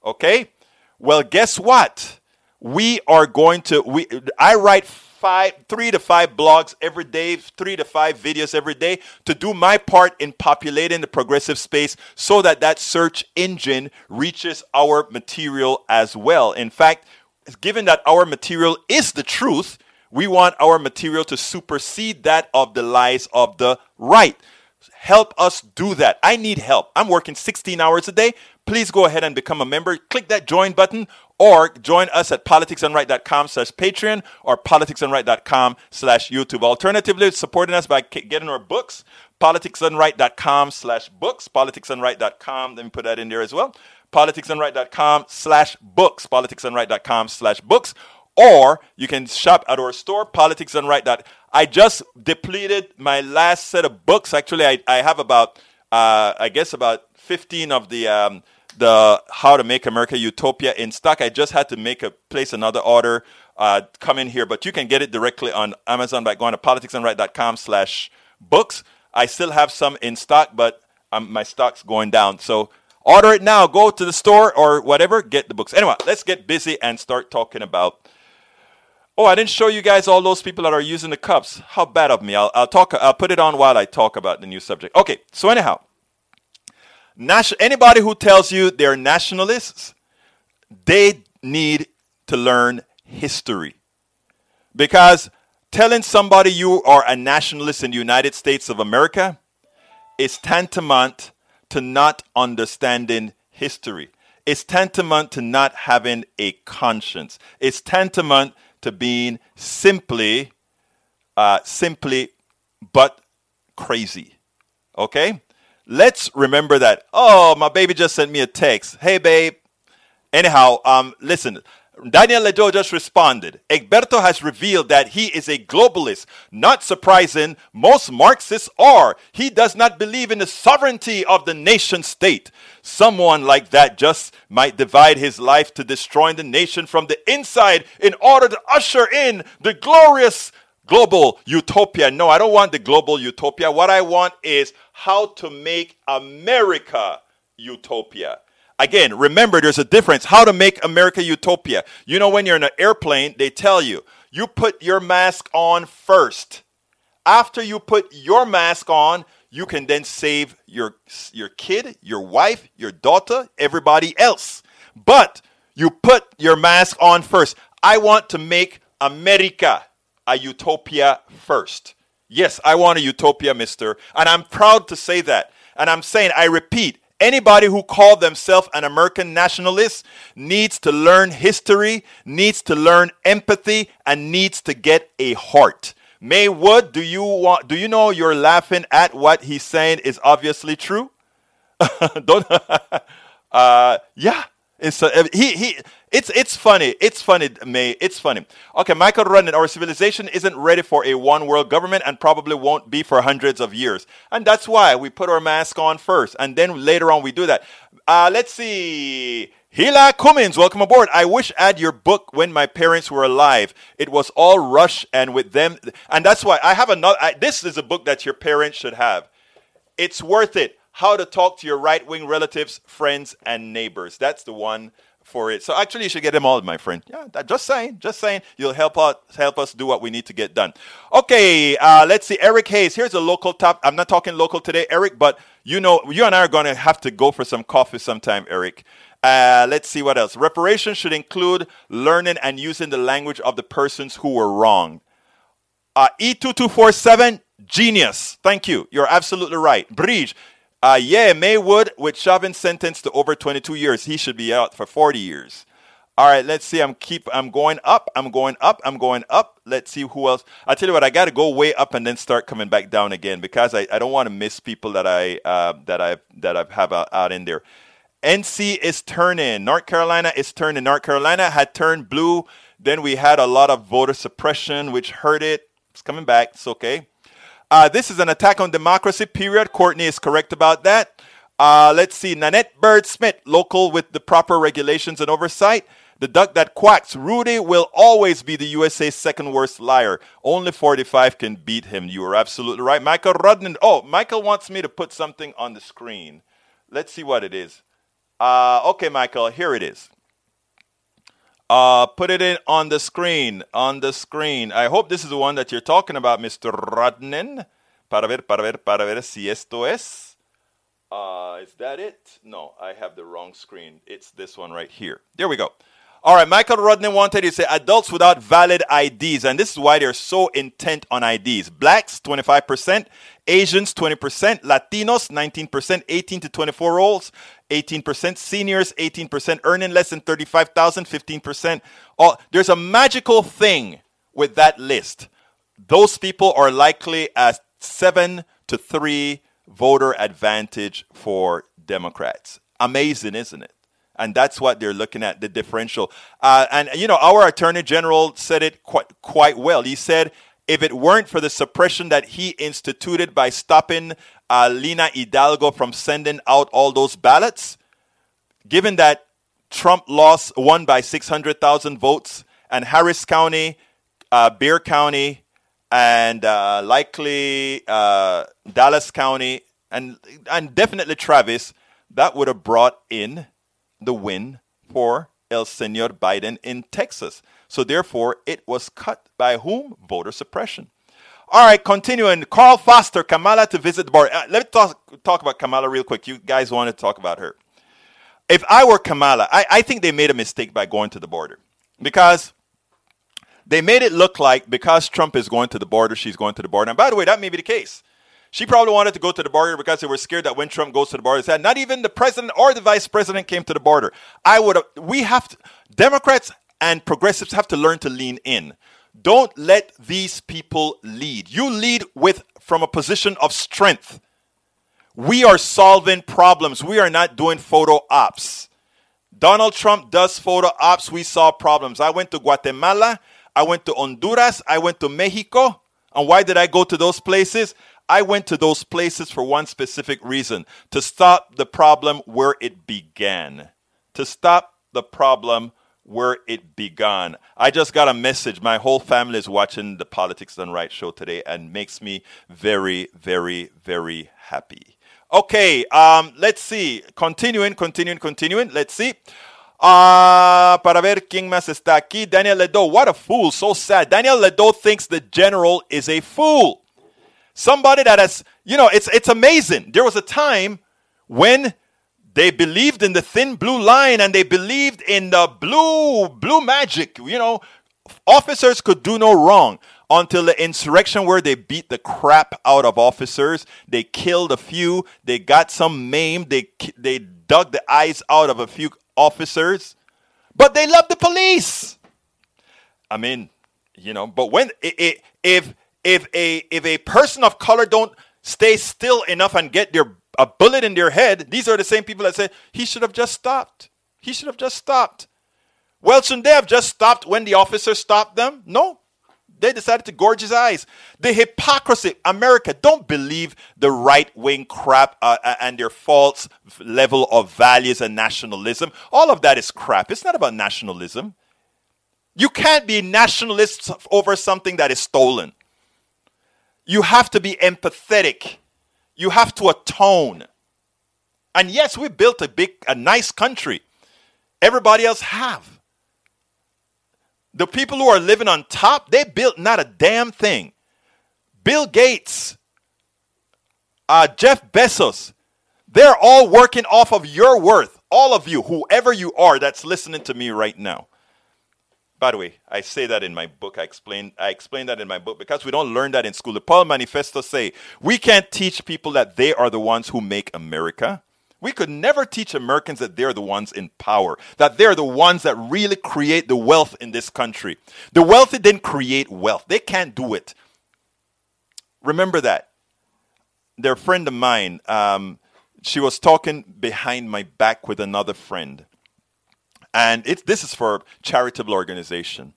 Okay? Well, guess what? We are going to we I write five, three to five blogs every day, three to five videos every day to do my part in populating the progressive space so that that search engine reaches our material as well. In fact, given that our material is the truth, we want our material to supersede that of the lies of the right. Help us do that. I need help. I'm working 16 hours a day. Please go ahead and become a member. Click that join button or join us at politicsdoneright.com slash Patreon or politicsdoneright.com slash YouTube. Alternatively, supporting us by getting our books, politicsdoneright.com slash books, politicsdoneright.com, let me put that in there as well, politicsdoneright.com slash books, politicsdoneright.com slash books, or you can shop at our store, politicsdoneright.com. I just depleted my last set of books. Actually, I, I have about, uh, I guess about 15 of the um, the How to Make America Utopia in stock. I just had to make a place another order, uh, come in here, but you can get it directly on Amazon by going to politicsdoneright.com slash books. I still have some in stock, but um, my stock's going down. So order it now. Go to the store or whatever, get the books. Anyway, let's get busy and start talking about. Oh, I didn't show you guys all those people that are using the cups. How bad of me. I'll, I'll talk. I'll put it on while I talk about the new subject. Okay. So anyhow, Anybody who tells you they're nationalists, they need to learn history. Because telling somebody you are a nationalist in the United States of America is tantamount to not understanding history. It's tantamount to not having a conscience. It's tantamount to being simply, uh, simply, but crazy. Okay? Let's remember that. Oh, my baby just sent me a text. Hey, babe. Anyhow, um, listen. Daniel Ledo just responded. Egberto has revealed that he is a globalist. Not surprising, most Marxists are. He does not believe in the sovereignty of the nation state. Someone like that just might divide his life to destroying the nation from the inside in order to usher in the glorious global utopia. No, I don't want the global utopia. What I want is how to make America utopia. Again, remember there's a difference. How to make America utopia. You know, when you're in an airplane, they tell you, you put your mask on first. After you put your mask on, you can then save your, your kid, your wife, your daughter, everybody else. But you put your mask on first. I want to make America a utopia first. Yes, I want a utopia, mister. And I'm proud to say that. And I'm saying, I repeat, anybody who called themselves an American nationalist needs to learn history, needs to learn empathy, and needs to get a heart. May Wood, do you want do you know you're laughing at what he's saying is obviously true? [laughs] Don't [laughs] uh yeah. It's he he it's it's funny. It's funny, May. It's funny. Okay, Michael Rudden, our civilization isn't ready for a one world government and probably won't be for hundreds of years. And that's why we put our mask on first. And then later on we do that. Uh, let's see. Hila Cummins, welcome aboard. I wish I had your book when my parents were alive. It was all rush and with them. And that's why I have another. I, this is a book that your parents should have. It's worth it. How to talk to your right wing relatives, friends, and neighbors. That's the one for it. So actually, you should get them all, my friend. Yeah, just saying, just saying. You'll help out, help us do what we need to get done. Okay, uh, let's see. Eric Hayes. Here's a local top. I'm not talking local today, Eric, but you know, you and I are going to have to go for some coffee sometime, Eric. Uh, let's see what else. Reparations should include learning and using the language of the persons who were wronged. Uh, E2247, genius. Thank you. You're absolutely right. Bridge, uh, yeah, Maywood with Chauvin sentenced to over 22 years. He should be out for 40 years. All right, let's see. I'm keep. I'm going up. I'm going up. I'm going up. Let's see who else. I tell you what. I got to go way up and then start coming back down again because I, I don't want to miss people that I uh, that I that I have out, out in there. NC is turning. North Carolina is turning. North Carolina had turned blue. Then we had a lot of voter suppression, which hurt it. It's coming back. It's okay. Uh, this is an attack on democracy, period. Courtney is correct about that. Uh, let's see. Nanette Bird Smith, local with the proper regulations and oversight. The duck that quacks. Rudy will always be the USA's second worst liar. Only 45 can beat him. You are absolutely right. Michael Rudden. Oh, Michael wants me to put something on the screen. Let's see what it is. Uh, okay, Michael, here it is. Uh, put it in on the screen. On the screen. I hope this is the one that you're talking about, Mr. Rudden. Para ver, para ver, para ver si esto es. Uh, is that it? No, I have the wrong screen. It's this one right here. There we go. All right, Michael Rudden wanted to say adults without valid IDs, and this is why they're so intent on IDs. Blacks, 25%, Asians, 20%, Latinos, 19%, 18 to 24 olds, 18%, seniors, 18%, earning less than 35,000, 15%. All, there's a magical thing with that list. Those people are likely at 7 to 3 voter advantage for Democrats. Amazing, isn't it? And that's what they're looking at the differential. Uh, and you know, our attorney general said it quite quite well. He said if it weren't for the suppression that he instituted by stopping uh, Lina Hidalgo from sending out all those ballots, given that Trump lost won by 600,000 votes, and Harris County, uh, Bexar County, and uh, likely uh, Dallas County, and and definitely Travis, that would have brought in the win for El Senor Biden in Texas. So therefore, it was cut by whom? Voter suppression. All right, continuing. Carl Foster, Kamala to visit the border. Uh, let me talk, talk about Kamala real quick. You guys want to talk about her. If I were Kamala, I, I think they made a mistake by going to the border because they made it look like because Trump is going to the border, she's going to the border. And by the way, that may be the case. She probably wanted to go to the border because they were scared that when Trump goes to the border, said not even the president or the vice president came to the border. I would have. We have to. Democrats and progressives have to learn to lean in. Don't let these people lead. You lead with from a position of strength. We are solving problems. We are not doing photo ops. Donald Trump does photo ops. We solve problems. I went to Guatemala. I went to Honduras. I went to Mexico. And why did I go to those places? I went to those places for one specific reason to stop the problem where it began. To stop the problem where it began. I just got a message. My whole family is watching the Politics Done Right show today and makes me very, very, very happy. Okay, um, let's see. Continuing, continuing, continuing. Let's see. Uh, para ver quién más está aquí. Daniel Ledo. What a fool. So sad. Daniel Ledo thinks the general is a fool. Somebody that has, you know, it's it's amazing. There was a time when they believed in the thin blue line and they believed in the blue blue magic. You know, officers could do no wrong until the insurrection where they beat the crap out of officers. They killed a few. They got some maimed. They they dug the eyes out of a few officers, but they love the police. I mean, you know, but when it, it, if if a if a person of color don't stay still enough and get their a bullet in their head, these are the same people that say he should have just stopped. He should have just stopped. Well, shouldn't they have just stopped when the officer stopped them? No. They decided to gorge his eyes. The hypocrisy, America, don't believe the right wing crap uh, uh, and their false level of values and nationalism. All of that is crap. It's not about nationalism. You can't be nationalists over something that is stolen you have to be empathetic. You have to atone. And yes, we built a big, a nice country. Everybody else have. The people who are living on top, they built not a damn thing. Bill Gates, uh, Jeff Bezos, they're all working off of your worth. All of you, whoever you are that's listening to me right now. By the way, I say that in my book. I explain I explain that in my book because we don't learn that in school. The Powell Manifesto say we can't teach people that they are the ones who make America. We could never teach Americans that they're the ones in power, that they're the ones that really create the wealth in this country. The wealthy didn't create wealth. They can't do it. Remember that. Their friend of mine, um, she was talking behind my back with another friend and it, this is for charitable organization.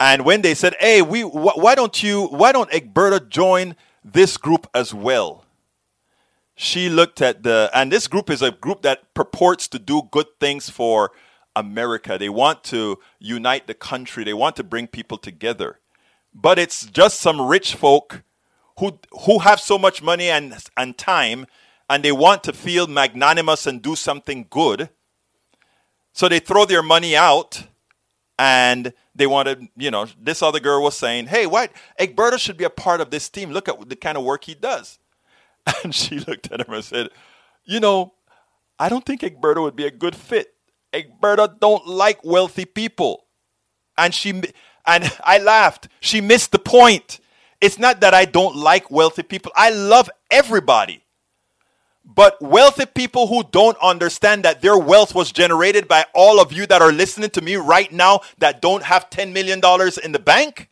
And when they said, "Hey, we wh- why don't you why don't Egberto join this group as well?" She looked at the and this group is a group that purports to do good things for America. They want to unite the country. They want to bring people together. But it's just some rich folk who who have so much money and and time and they want to feel magnanimous and do something good so they throw their money out and they wanted, you know, this other girl was saying, hey, what? Egberto should be a part of this team. Look at the kind of work he does. [laughs] And she looked at him and said, you know, I don't think Egberto would be a good fit. Egberto don't like wealthy people. And she and I laughed. She missed the point. It's not that I don't like wealthy people. I love everybody. But wealthy people who don't understand that their wealth was generated by all of you that are listening to me right now that don't have $10 million in the bank,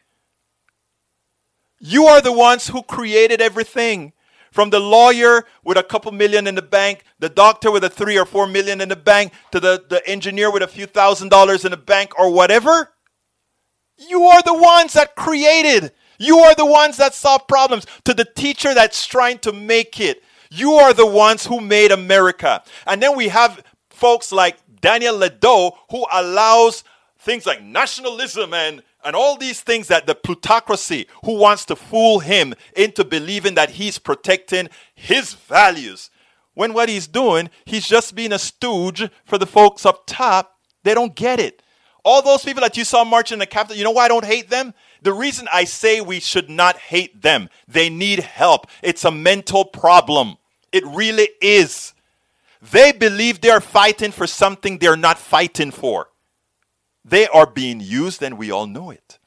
you are the ones who created everything. From the lawyer with a couple million in the bank, the doctor with a three or four million in the bank, to the, the engineer with a few thousand dollars in the bank or whatever. You are the ones that created. You are the ones that solve problems. To the teacher that's trying to make it. You are the ones who made America. And then we have folks like Daniel Ledo who allows things like nationalism and and all these things that the plutocracy who wants to fool him into believing that he's protecting his values. When what he's doing, he's just being a stooge for the folks up top. They don't get it. All those people that you saw marching in the Capitol, you know why I don't hate them? The reason I say we should not hate them, they need help. It's a mental problem. It really is. They believe they're fighting for something they're not fighting for. They are being used, and we all know it.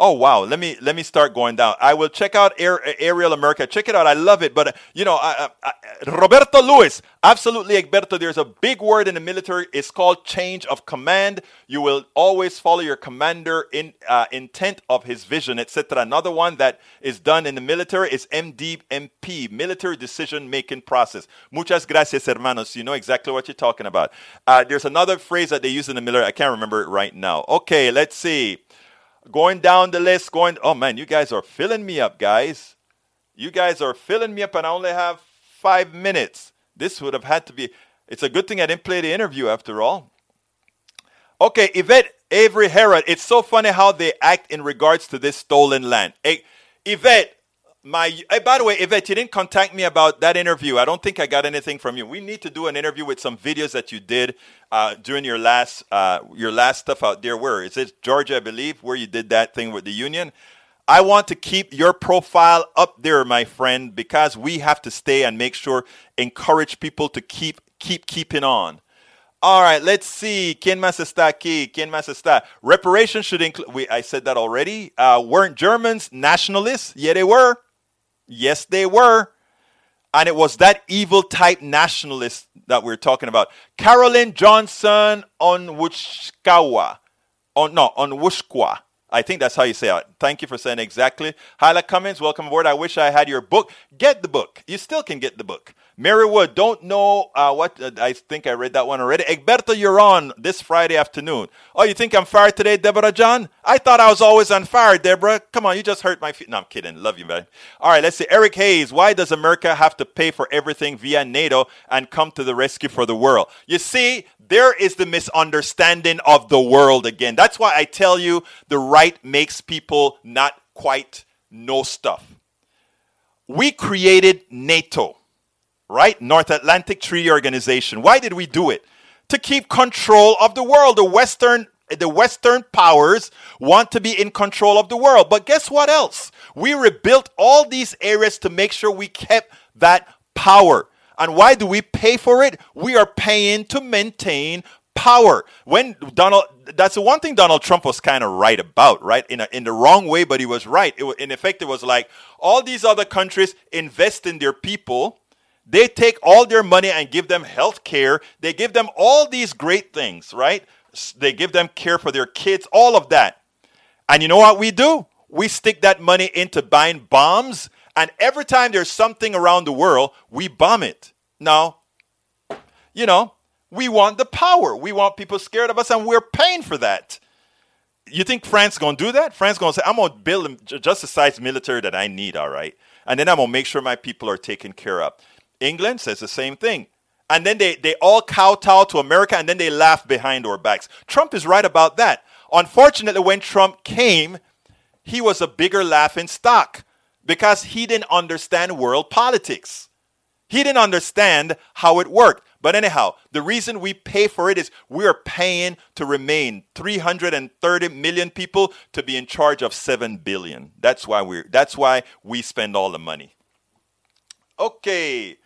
Oh wow, let me let me start going down. I will check out Air, Aerial America. Check it out. I love it. But uh, you know, I, I, Roberto Luis, absolutely, Egberto. There's a big word in the military. It's called change of command. You will always follow your commander in uh, intent of his vision, etc. Another one that is done in the military is MDMP, military decision making process. Muchas gracias, hermanos. You know exactly what you're talking about. Uh, there's another phrase that they use in the military. I can't remember it right now. Okay, let's see going down the list, going, oh man, you guys are filling me up, guys. You guys are filling me up, and I only have five minutes. This would have had to be, it's a good thing I didn't play the interview after all. Okay, Yvette Avery Herod, it's so funny how they act in regards to this stolen land. Hey, Yvette, my hey, by the way, Yvette, you didn't contact me about that interview. I don't think I got anything from you. We need to do an interview with some videos that you did uh, during your last uh, your last stuff out there. Where is it? Georgia, I believe, where you did that thing with the union. I want to keep your profile up there, my friend, because we have to stay and make sure encourage people to keep keep keeping on. All right, let's see. ¿Quién más está aquí? Reparations should include. I said that already. Uh, weren't Germans nationalists? Yeah, they were. Yes, they were. And it was that evil type nationalist that we're talking about. Carolyn Johnson Onwushkawa. On, no, Onwushkwa. I think that's how you say it. Thank you for saying exactly. Hyla Cummins, welcome aboard. I wish I had your book. Get the book. You still can get the book. Marywood, don't know uh, what. Uh, I think I read that one already. Egberto, you're on this Friday afternoon. Oh, you think I'm fired today, Deborah John? I thought I was always on fire, Deborah. Come on, you just hurt my feet. No, I'm kidding. Love you, man. All right, let's see. Eric Hayes, why does America have to pay for everything via NATO and come to the rescue for the world? You see, there is the misunderstanding of the world again. That's why I tell you the right makes people not quite know stuff. We created NATO right? North Atlantic Treaty Organization. Why did we do it? To keep control of the world. The Western the Western powers want to be in control of the world. But guess what else? We rebuilt all these areas to make sure we kept that power. And why do we pay for it? We are paying to maintain power. When Donald, that's the one thing Donald Trump was kind of right about, right? In a, in the wrong way, but he was right. It, in effect, it was like all these other countries invest in their people they take all their money and give them health care. They give them all these great things, right? They give them care for their kids, all of that. And you know what we do? We stick that money into buying bombs. And every time there's something around the world, we bomb it. Now, you know, we want the power. We want people scared of us, and we're paying for that. You think France going to do that? France going to say, I'm going to build just the size military that I need, all right? And then I'm going to make sure my people are taken care of. England says the same thing. And then they, they all kowtow to America and then they laugh behind our backs. Trump is right about that. Unfortunately, when Trump came, he was a bigger laughing stock because he didn't understand world politics. He didn't understand how it worked. But anyhow, the reason we pay for it is we are paying to remain 330 million people to be in charge of 7 billion. That's why we that's why we spend all the money. Okay.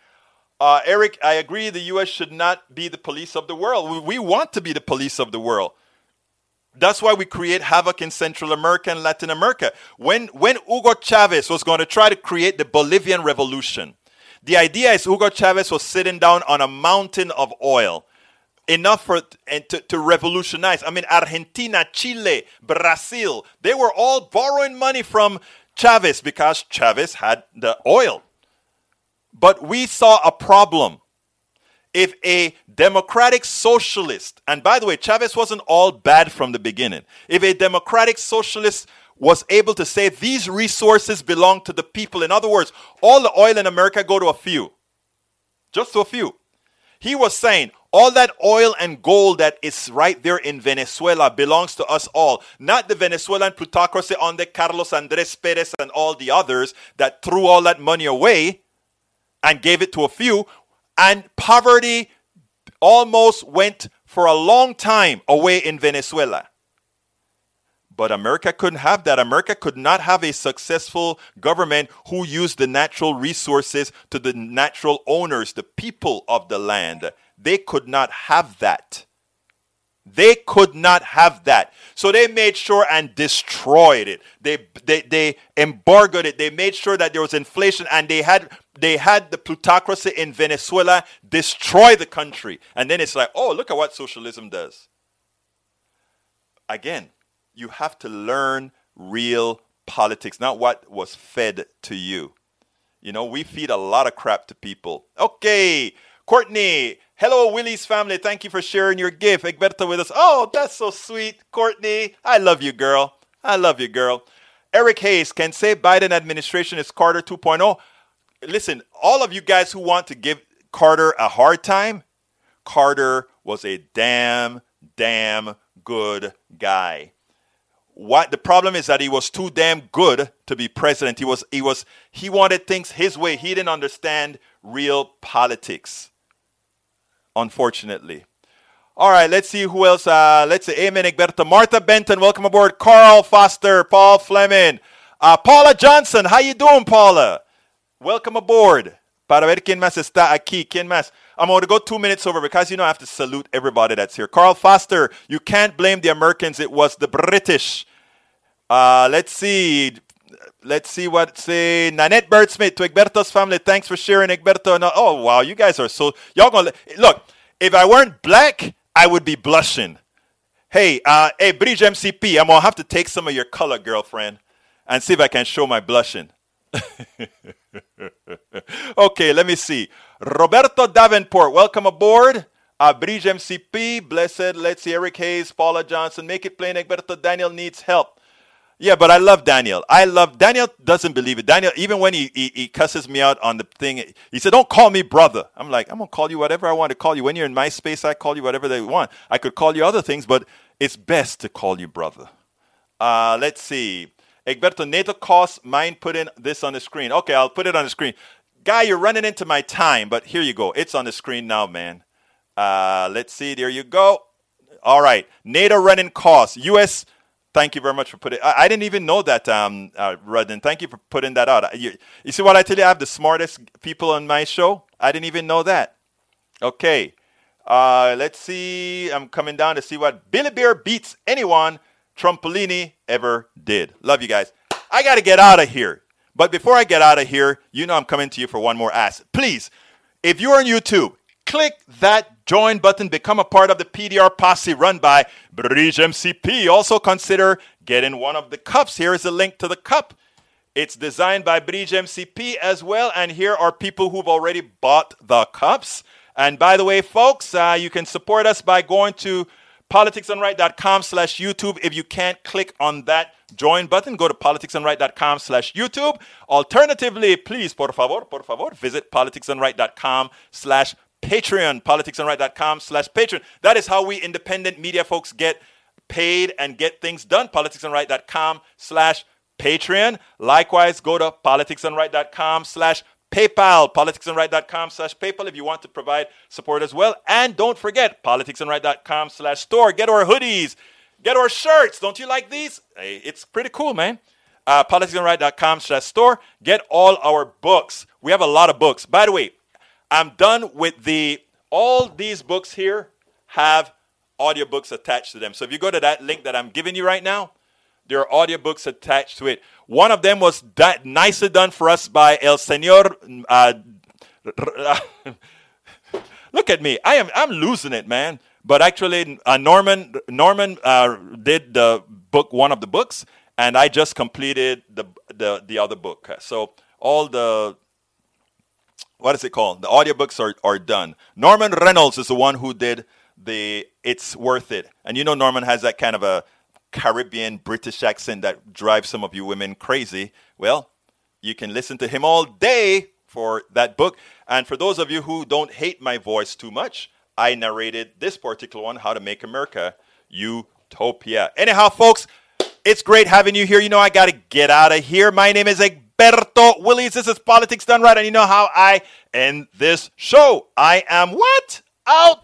Uh, Eric, I agree the U.S. should not be the police of the world. We, want to be the police of the world. That's why we create havoc in Central America and Latin America. When, when Hugo Chavez was going to try to create the Bolivarian revolution, the idea is Hugo Chavez was sitting down on a mountain of oil, enough for and to, to revolutionize. I mean, Argentina, Chile, Brazil, they were all borrowing money from Chavez because Chavez had the oil. But we saw a problem. If a democratic socialist, and by the way, Chavez wasn't all bad from the beginning, if a democratic socialist was able to say these resources belong to the people, in other words, all the oil in America go to a few, just to a few. He was saying all that oil and gold that is right there in Venezuela belongs to us all, not the Venezuelan plutocracy under Carlos Andres Perez and all the others that threw all that money away and gave it to a few and poverty almost went for a long time away in Venezuela. But America couldn't have that. America could not have a successful government who used the natural resources to the natural owners, the people of the land. They could not have that. They could not have that. So they made sure and destroyed it. They, they, they embargoed it. They made sure that there was inflation and they had they had the plutocracy in Venezuela destroy the country. And then it's like, oh, look at what socialism does. Again, you have to learn real politics, not what was fed to you. You know, we feed a lot of crap to people. Okay, Courtney. Hello, Willie's family. Thank you for sharing your gift. Egberto with us. Oh, that's so sweet, Courtney. I love you, girl. I love you, girl. Eric Hayes can say Biden administration is Carter 2.0 listen, all of you guys who want to give Carter a hard time, Carter was a damn, damn good guy. What the problem is that he was too damn good to be president. He was he was he wanted things his way. He didn't understand real politics. Unfortunately. All right, let's see who else. Uh, let's say Amen Egberto. Martha Benton, welcome aboard. Carl Foster, Paul Fleming, uh, Paula Johnson. How you doing, Paula? Welcome aboard. Para ver quién más está aquí. ¿Quién más? I'm going to go two minutes over because you know I have to salute everybody that's here. Carl Foster, you can't blame the Americans. It was the British. Uh, let's see. Let's see what say Nanette Birdsmith to Egberto's family. Thanks for sharing, Egberto. No, oh wow, you guys are so y'all gonna look. If I weren't black, I would be blushing. Hey, uh, hey, Bridge MCP, I'm gonna have to take some of your color, girlfriend, and see if I can show my blushing. [laughs] okay, let me see. Roberto Davenport, welcome aboard. Uh, Bridge MCP, blessed. Let's see. Eric Hayes, Paula Johnson. Make it plain. Egberto Daniel needs help. Yeah, but I love Daniel. I love Daniel. Doesn't believe it. Daniel, even when he, he, he cusses me out on the thing, he said, "Don't call me brother." I'm like, I'm gonna call you whatever I want to call you. When you're in my space, I call you whatever they want. I could call you other things, but it's best to call you brother. Uh, let's see. Egberto, NATO costs, mind putting this on the screen. Okay, I'll put it on the screen. Guy, you're running into my time, but here you go. It's on the screen now, man. Uh, let's see. There you go. All right. NATO running costs. U.S. Thank you very much for putting. I, I didn't even know that, um, uh, Rudden. Thank you for putting that out. You, you see what I tell you? I have the smartest people on my show. I didn't even know that. Okay. Uh, let's see. I'm coming down to see what Billy Bear beats anyone Trumpolini ever did. Love you guys. I got to get out of here. But before I get out of here, you know I'm coming to you for one more ask. Please, if you're on YouTube, click that join button, become a part of the PDR posse run by Bridge MCP. Also consider getting one of the cups. Here is a link to the cup. It's designed by Bridge MCP as well. And here are people who've already bought the cups. And by the way, folks, uh, you can support us by going to politicsdoneright.com slash YouTube. If you can't click on that join button, go to politicsdoneright.com slash YouTube. Alternatively, please, por favor, por favor, visit politicsdoneright.com slash Patreon, politicsdoneright.com slash Patreon. That is how we independent media folks get paid and get things done. Politicsdoneright.com slash Patreon. Likewise, go to politicsdoneright.com slash PayPal, politicsdoneright.com slash PayPal if you want to provide support as well. And don't forget, politicsdoneright.com slash store. Get our hoodies, get our shirts. Don't you like these? Hey, it's pretty cool, man. Uh, politicsdoneright.com slash store. Get all our books. We have a lot of books. By the way, I'm done with the all these books here have audiobooks attached to them. So if you go to that link that I'm giving you right now, there are audiobooks attached to it. One of them was that nicely done for us by El Señor. Uh, [laughs] look at me. I am I'm losing it, man. But actually, uh, Norman Norman uh, did the book, one of the books, and I just completed the the the other book. So all the what is it called? The audiobooks are are done. Norman Reynolds is the one who did the It's Worth It, and you know Norman has that kind of a Caribbean British accent that drives some of you women crazy. Well, you can listen to him all day for that book. And for those of you who don't hate my voice too much, I narrated this particular one, How to Make America Utopia. Anyhow, folks, it's great having you here. You know, I got to get out of here. My name is Egberto Willies. This is Politics Done Right. And you know how I end this show. I am what? Out.